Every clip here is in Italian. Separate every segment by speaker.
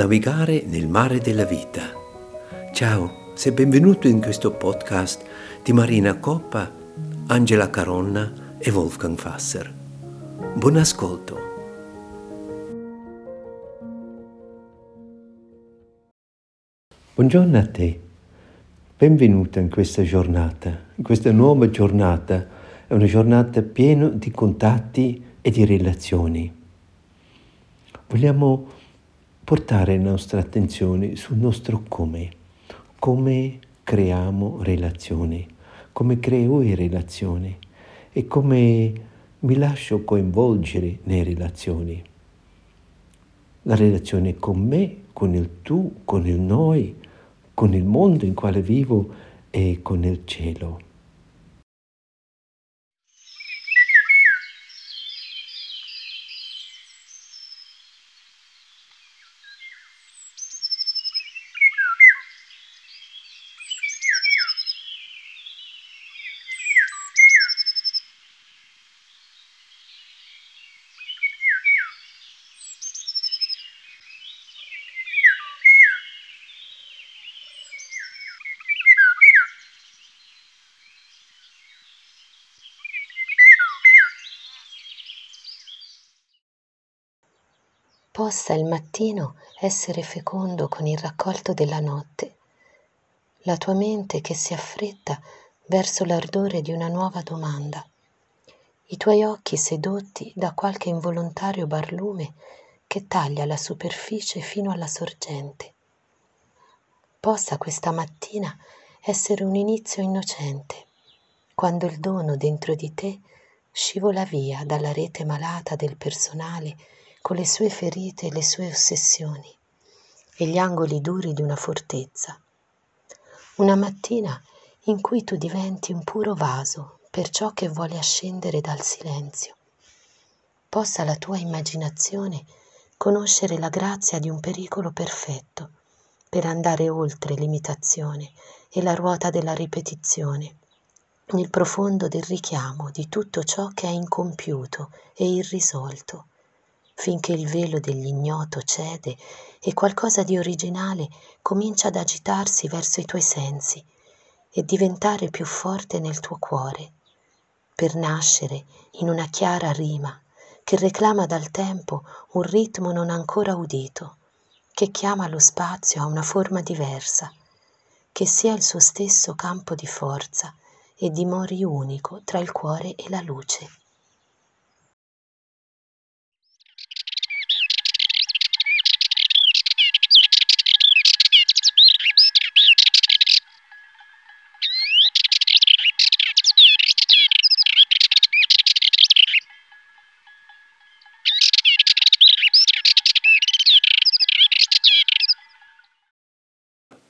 Speaker 1: Navigare nel mare della vita. Ciao, sei benvenuto in questo podcast di Marina Coppa, Angela Caronna e Wolfgang Fasser. Buon ascolto. Buongiorno a te, benvenuta in questa giornata. In questa nuova giornata è una giornata piena di contatti e di relazioni. Vogliamo portare la nostra attenzione sul nostro come, come creiamo relazioni, come creo le relazioni e come mi lascio coinvolgere nelle relazioni. La relazione con me, con il tu, con il noi, con il mondo in quale vivo e con il cielo.
Speaker 2: Possa il mattino essere fecondo con il raccolto della notte, la tua mente che si affretta verso l'ardore di una nuova domanda, i tuoi occhi sedotti da qualche involontario barlume che taglia la superficie fino alla sorgente. Possa questa mattina essere un inizio innocente, quando il dono dentro di te scivola via dalla rete malata del personale con le sue ferite e le sue ossessioni e gli angoli duri di una fortezza. Una mattina in cui tu diventi un puro vaso per ciò che vuole ascendere dal silenzio. Possa la tua immaginazione conoscere la grazia di un pericolo perfetto per andare oltre l'imitazione e la ruota della ripetizione, nel profondo del richiamo di tutto ciò che è incompiuto e irrisolto finché il velo dell'ignoto cede e qualcosa di originale comincia ad agitarsi verso i tuoi sensi e diventare più forte nel tuo cuore, per nascere in una chiara rima che reclama dal tempo un ritmo non ancora udito, che chiama lo spazio a una forma diversa, che sia il suo stesso campo di forza e dimori unico tra il cuore e la luce.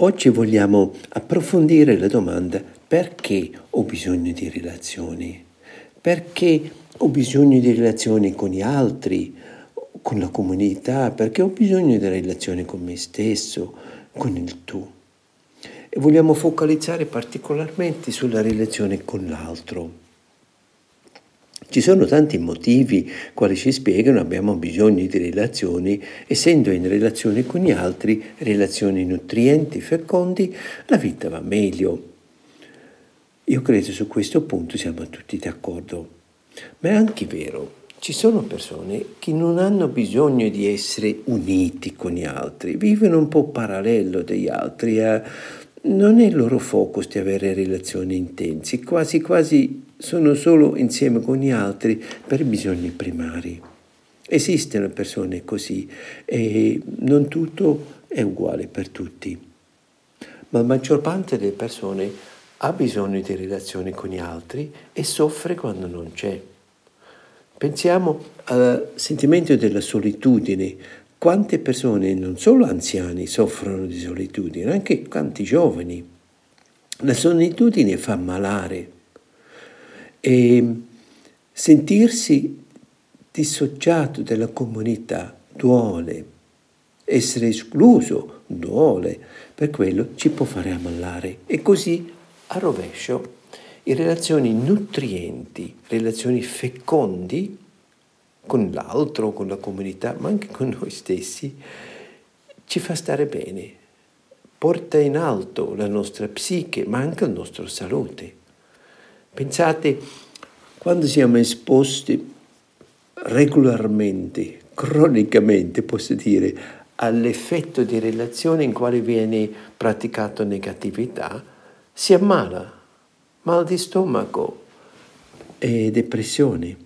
Speaker 1: Oggi vogliamo approfondire la domanda perché ho bisogno di relazioni? Perché ho bisogno di relazioni con gli altri, con la comunità? Perché ho bisogno di relazioni con me stesso, con il tu? E vogliamo focalizzare particolarmente sulla relazione con l'altro. Ci sono tanti motivi quali ci spiegano abbiamo bisogno di relazioni, essendo in relazione con gli altri, relazioni nutrienti, fecondi, la vita va meglio. Io credo su questo punto siamo tutti d'accordo. Ma è anche vero, ci sono persone che non hanno bisogno di essere uniti con gli altri, vivono un po' parallelo degli altri, eh? non è il loro focus di avere relazioni intense, quasi quasi sono solo insieme con gli altri per bisogni primari. Esistono persone così e non tutto è uguale per tutti, ma la maggior parte delle persone ha bisogno di relazioni con gli altri e soffre quando non c'è. Pensiamo al sentimento della solitudine. Quante persone, non solo anziani, soffrono di solitudine, anche quanti giovani. La solitudine fa malare e sentirsi dissociato dalla comunità duole, essere escluso duole, per quello ci può fare ammalare. E così a rovescio, in relazioni nutrienti, relazioni fecondi con l'altro, con la comunità, ma anche con noi stessi, ci fa stare bene, porta in alto la nostra psiche, ma anche la nostra salute. Pensate, quando siamo esposti regolarmente, cronicamente, posso dire, all'effetto di relazione in quale viene praticato negatività, si ammala, mal di stomaco e depressione.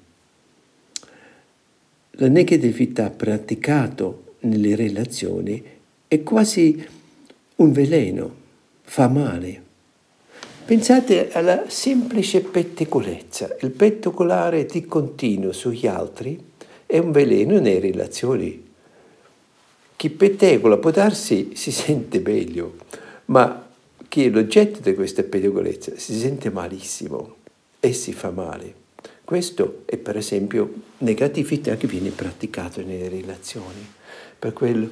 Speaker 1: La negatività praticata nelle relazioni è quasi un veleno, fa male. Pensate alla semplice pettegolezza. Il pettegolare di continuo sugli altri è un veleno nelle relazioni. Chi pettegola può darsi si sente meglio, ma chi è l'oggetto di questa pettegolezza si sente malissimo e si fa male. Questo è per esempio negatività che viene praticata nelle relazioni. Per quello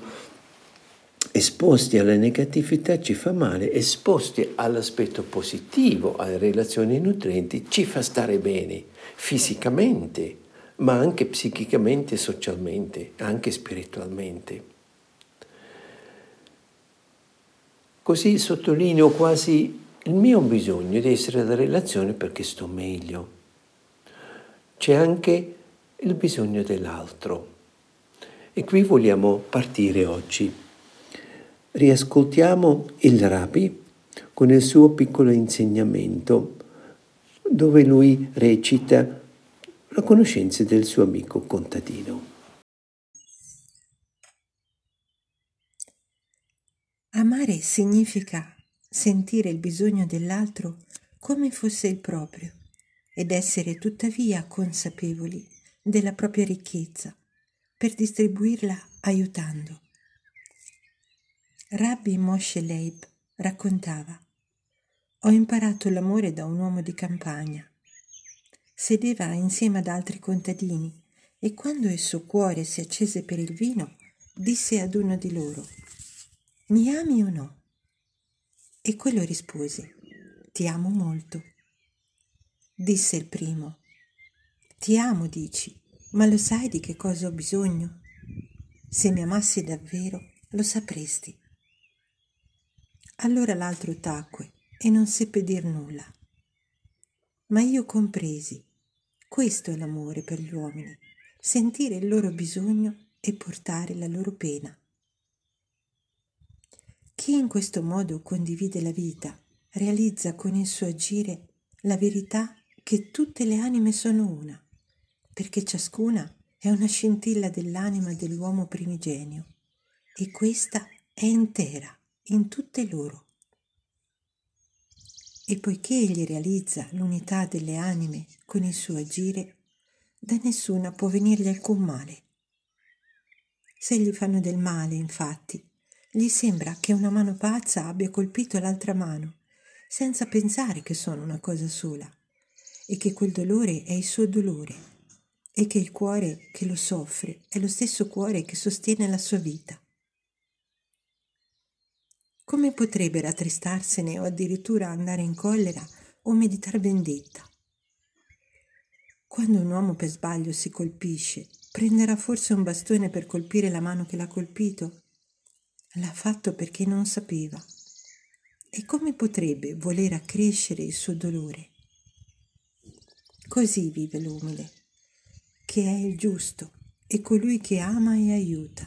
Speaker 1: esposti alla negatività ci fa male, esposti all'aspetto positivo, alle relazioni nutrienti, ci fa stare bene fisicamente, ma anche psichicamente, socialmente, anche spiritualmente. Così sottolineo quasi il mio bisogno di essere nella relazione perché sto meglio. C'è anche il bisogno dell'altro. E qui vogliamo partire oggi. Riascoltiamo il Rabbi con il suo piccolo insegnamento dove lui recita la conoscenza del suo amico contadino.
Speaker 3: Amare significa sentire il bisogno dell'altro come fosse il proprio ed essere tuttavia consapevoli della propria ricchezza per distribuirla aiutando. Rabbi Moshe Leib raccontava Ho imparato l'amore da un uomo di campagna. Sedeva insieme ad altri contadini e quando il suo cuore si accese per il vino, disse ad uno di loro Mi ami o no? E quello rispose Ti amo molto. Disse il primo Ti amo, dici, ma lo sai di che cosa ho bisogno? Se mi amassi davvero, lo sapresti. Allora l'altro tacque e non seppe dir nulla. Ma io compresi. Questo è l'amore per gli uomini, sentire il loro bisogno e portare la loro pena. Chi in questo modo condivide la vita realizza con il suo agire la verità che tutte le anime sono una, perché ciascuna è una scintilla dell'anima dell'uomo primigenio e questa è intera in tutte loro. E poiché egli realizza l'unità delle anime con il suo agire, da nessuna può venirgli alcun male. Se gli fanno del male, infatti, gli sembra che una mano pazza abbia colpito l'altra mano, senza pensare che sono una cosa sola, e che quel dolore è il suo dolore, e che il cuore che lo soffre è lo stesso cuore che sostiene la sua vita come potrebbe rattristarsene o addirittura andare in collera o meditar vendetta? Quando un uomo per sbaglio si colpisce, prenderà forse un bastone per colpire la mano che l'ha colpito? L'ha fatto perché non sapeva. E come potrebbe voler accrescere il suo dolore? Così vive l'umile, che è il giusto e colui che ama e aiuta,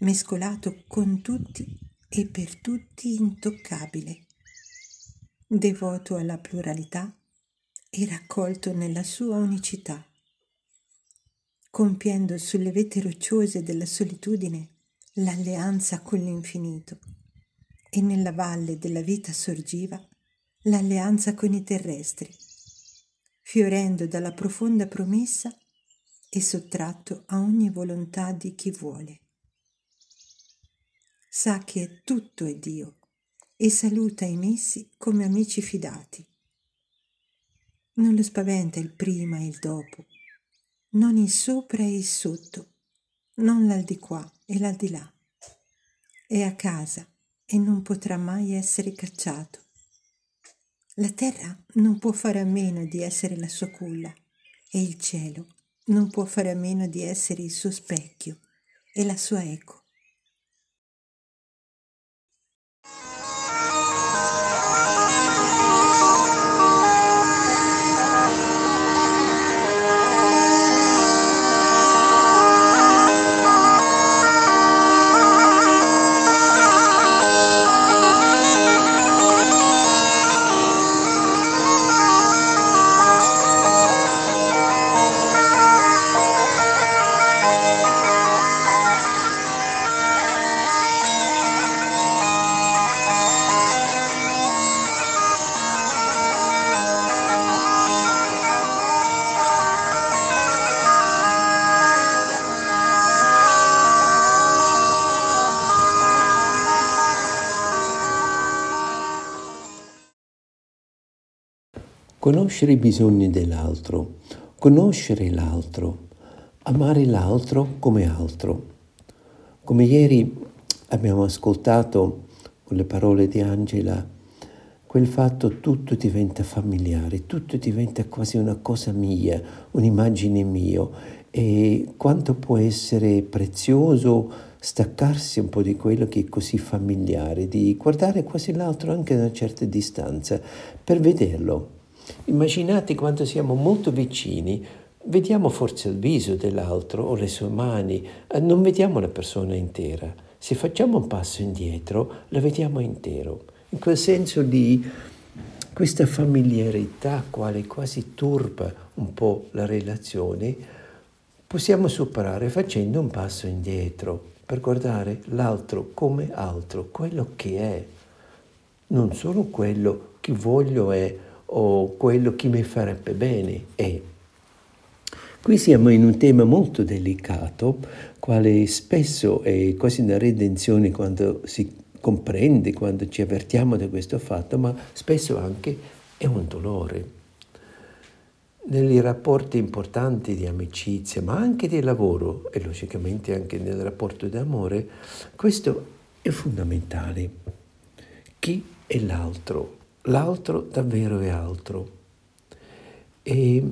Speaker 3: mescolato con tutti e per tutti intoccabile, devoto alla pluralità e raccolto nella sua unicità, compiendo sulle vette rocciose della solitudine l'alleanza con l'infinito e nella valle della vita sorgiva l'alleanza con i terrestri, fiorendo dalla profonda promessa e sottratto a ogni volontà di chi vuole sa che tutto è Dio e saluta i messi come amici fidati. Non lo spaventa il prima e il dopo, non il sopra e il sotto, non l'aldilà e l'aldilà. È a casa e non potrà mai essere cacciato. La terra non può fare a meno di essere la sua culla e il cielo non può fare a meno di essere il suo specchio e la sua eco.
Speaker 1: Conoscere i bisogni dell'altro, conoscere l'altro, amare l'altro come altro. Come ieri abbiamo ascoltato con le parole di Angela, quel fatto tutto diventa familiare, tutto diventa quasi una cosa mia, un'immagine mia e quanto può essere prezioso staccarsi un po' di quello che è così familiare, di guardare quasi l'altro anche da una certa distanza per vederlo. Immaginate quando siamo molto vicini, vediamo forse il viso dell'altro o le sue mani, eh, non vediamo la persona intera. Se facciamo un passo indietro, la vediamo intero. In quel senso di questa familiarità quale quasi turba un po' la relazione, possiamo superare facendo un passo indietro per guardare l'altro come altro, quello che è, non solo quello che voglio è o quello che mi farebbe bene è. Qui siamo in un tema molto delicato, quale spesso è quasi una redenzione quando si comprende, quando ci avvertiamo di questo fatto, ma spesso anche è un dolore nei rapporti importanti di amicizia, ma anche di lavoro e logicamente anche nel rapporto d'amore, questo è fondamentale. Chi è l'altro? L'altro davvero è altro. E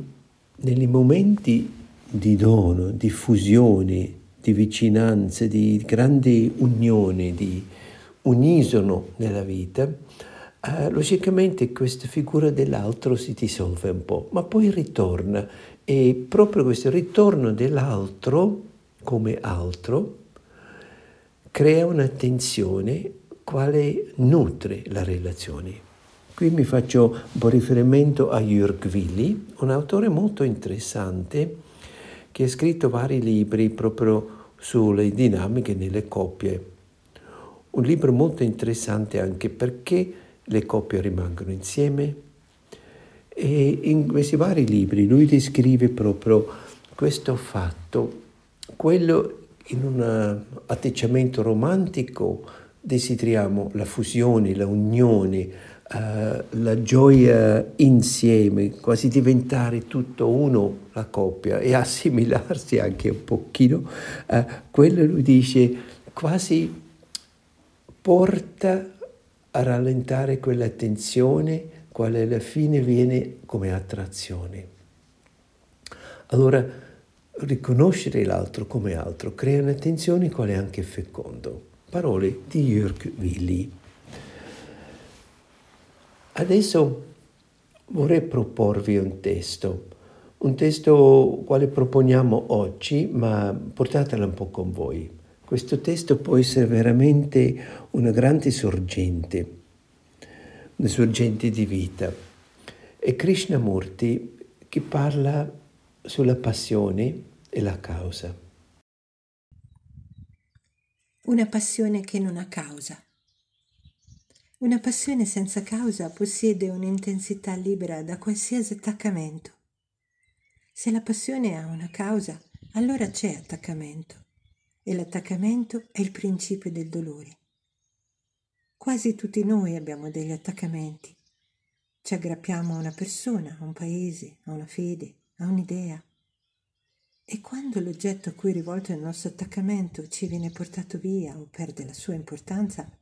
Speaker 1: nei momenti di dono, di fusione, di vicinanza, di grande unione, di unisono nella vita, Uh, logicamente questa figura dell'altro si dissolve un po', ma poi ritorna e proprio questo ritorno dell'altro come altro crea una tensione quale nutre la relazione. Qui mi faccio un po' riferimento a Jörg Willi, un autore molto interessante che ha scritto vari libri proprio sulle dinamiche nelle coppie. Un libro molto interessante anche perché le coppie rimangono insieme. E in questi vari libri lui descrive proprio questo fatto, quello in un atteggiamento romantico desideriamo la fusione, la unione, uh, la gioia insieme, quasi diventare tutto uno la coppia e assimilarsi anche un pochino. Uh, quello lui dice quasi porta a rallentare quella tensione quale alla fine viene come attrazione. Allora, riconoscere l'altro come altro crea una tensione quale è anche fecondo. Parole di Jörg Willi. Adesso vorrei proporvi un testo, un testo quale proponiamo oggi, ma portatelo un po' con voi. Questo testo può essere veramente una grande sorgente, una sorgente di vita. È Krishnamurti che parla sulla passione e la causa.
Speaker 3: Una passione che non ha causa. Una passione senza causa possiede un'intensità libera da qualsiasi attaccamento. Se la passione ha una causa, allora c'è attaccamento e l'attaccamento è il principio del dolore. Quasi tutti noi abbiamo degli attaccamenti. Ci aggrappiamo a una persona, a un paese, a una fede, a un'idea. E quando l'oggetto a cui è rivolto il nostro attaccamento ci viene portato via o perde la sua importanza,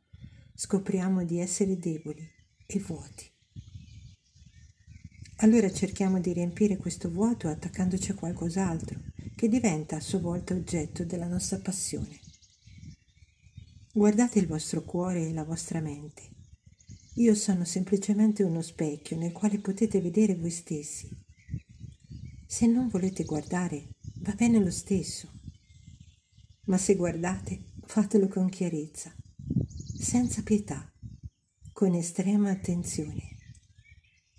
Speaker 3: scopriamo di essere deboli e vuoti. Allora cerchiamo di riempire questo vuoto attaccandoci a qualcos'altro, che diventa a sua volta oggetto della nostra passione. Guardate il vostro cuore e la vostra mente. Io sono semplicemente uno specchio nel quale potete vedere voi stessi. Se non volete guardare, va bene lo stesso. Ma se guardate, fatelo con chiarezza, senza pietà, con estrema attenzione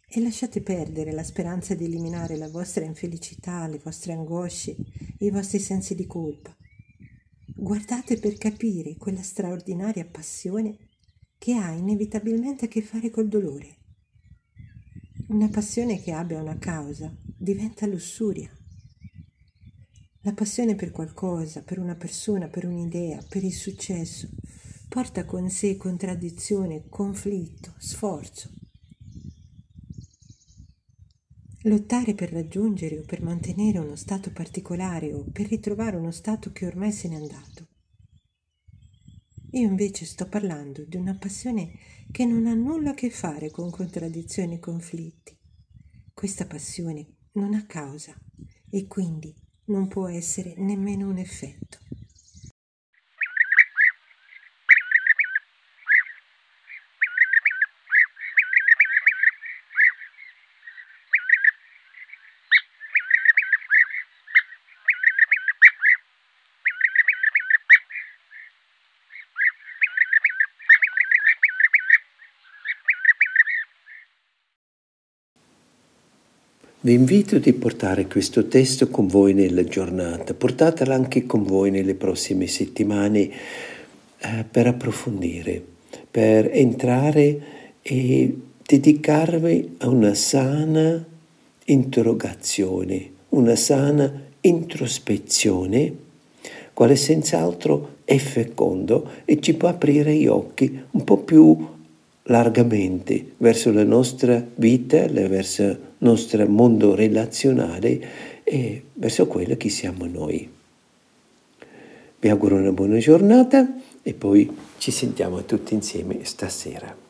Speaker 3: e lasciate perdere la speranza di eliminare la vostra infelicità, le vostre angosce, i vostri sensi di colpa. Guardate per capire quella straordinaria passione che ha inevitabilmente a che fare col dolore. Una passione che abbia una causa diventa lussuria. La passione per qualcosa, per una persona, per un'idea, per il successo, porta con sé contraddizione, conflitto, sforzo. lottare per raggiungere o per mantenere uno stato particolare o per ritrovare uno stato che ormai se n'è andato. Io invece sto parlando di una passione che non ha nulla a che fare con contraddizioni e conflitti. Questa passione non ha causa e quindi non può essere nemmeno un effetto.
Speaker 1: Vi invito a portare questo testo con voi nella giornata, portatelo anche con voi nelle prossime settimane eh, per approfondire, per entrare e dedicarvi a una sana interrogazione, una sana introspezione, quale senz'altro è fecondo e ci può aprire gli occhi un po' più largamente verso la nostra vita, verso il nostro mondo relazionale e verso quello che siamo noi. Vi auguro una buona giornata e poi ci sentiamo tutti insieme stasera.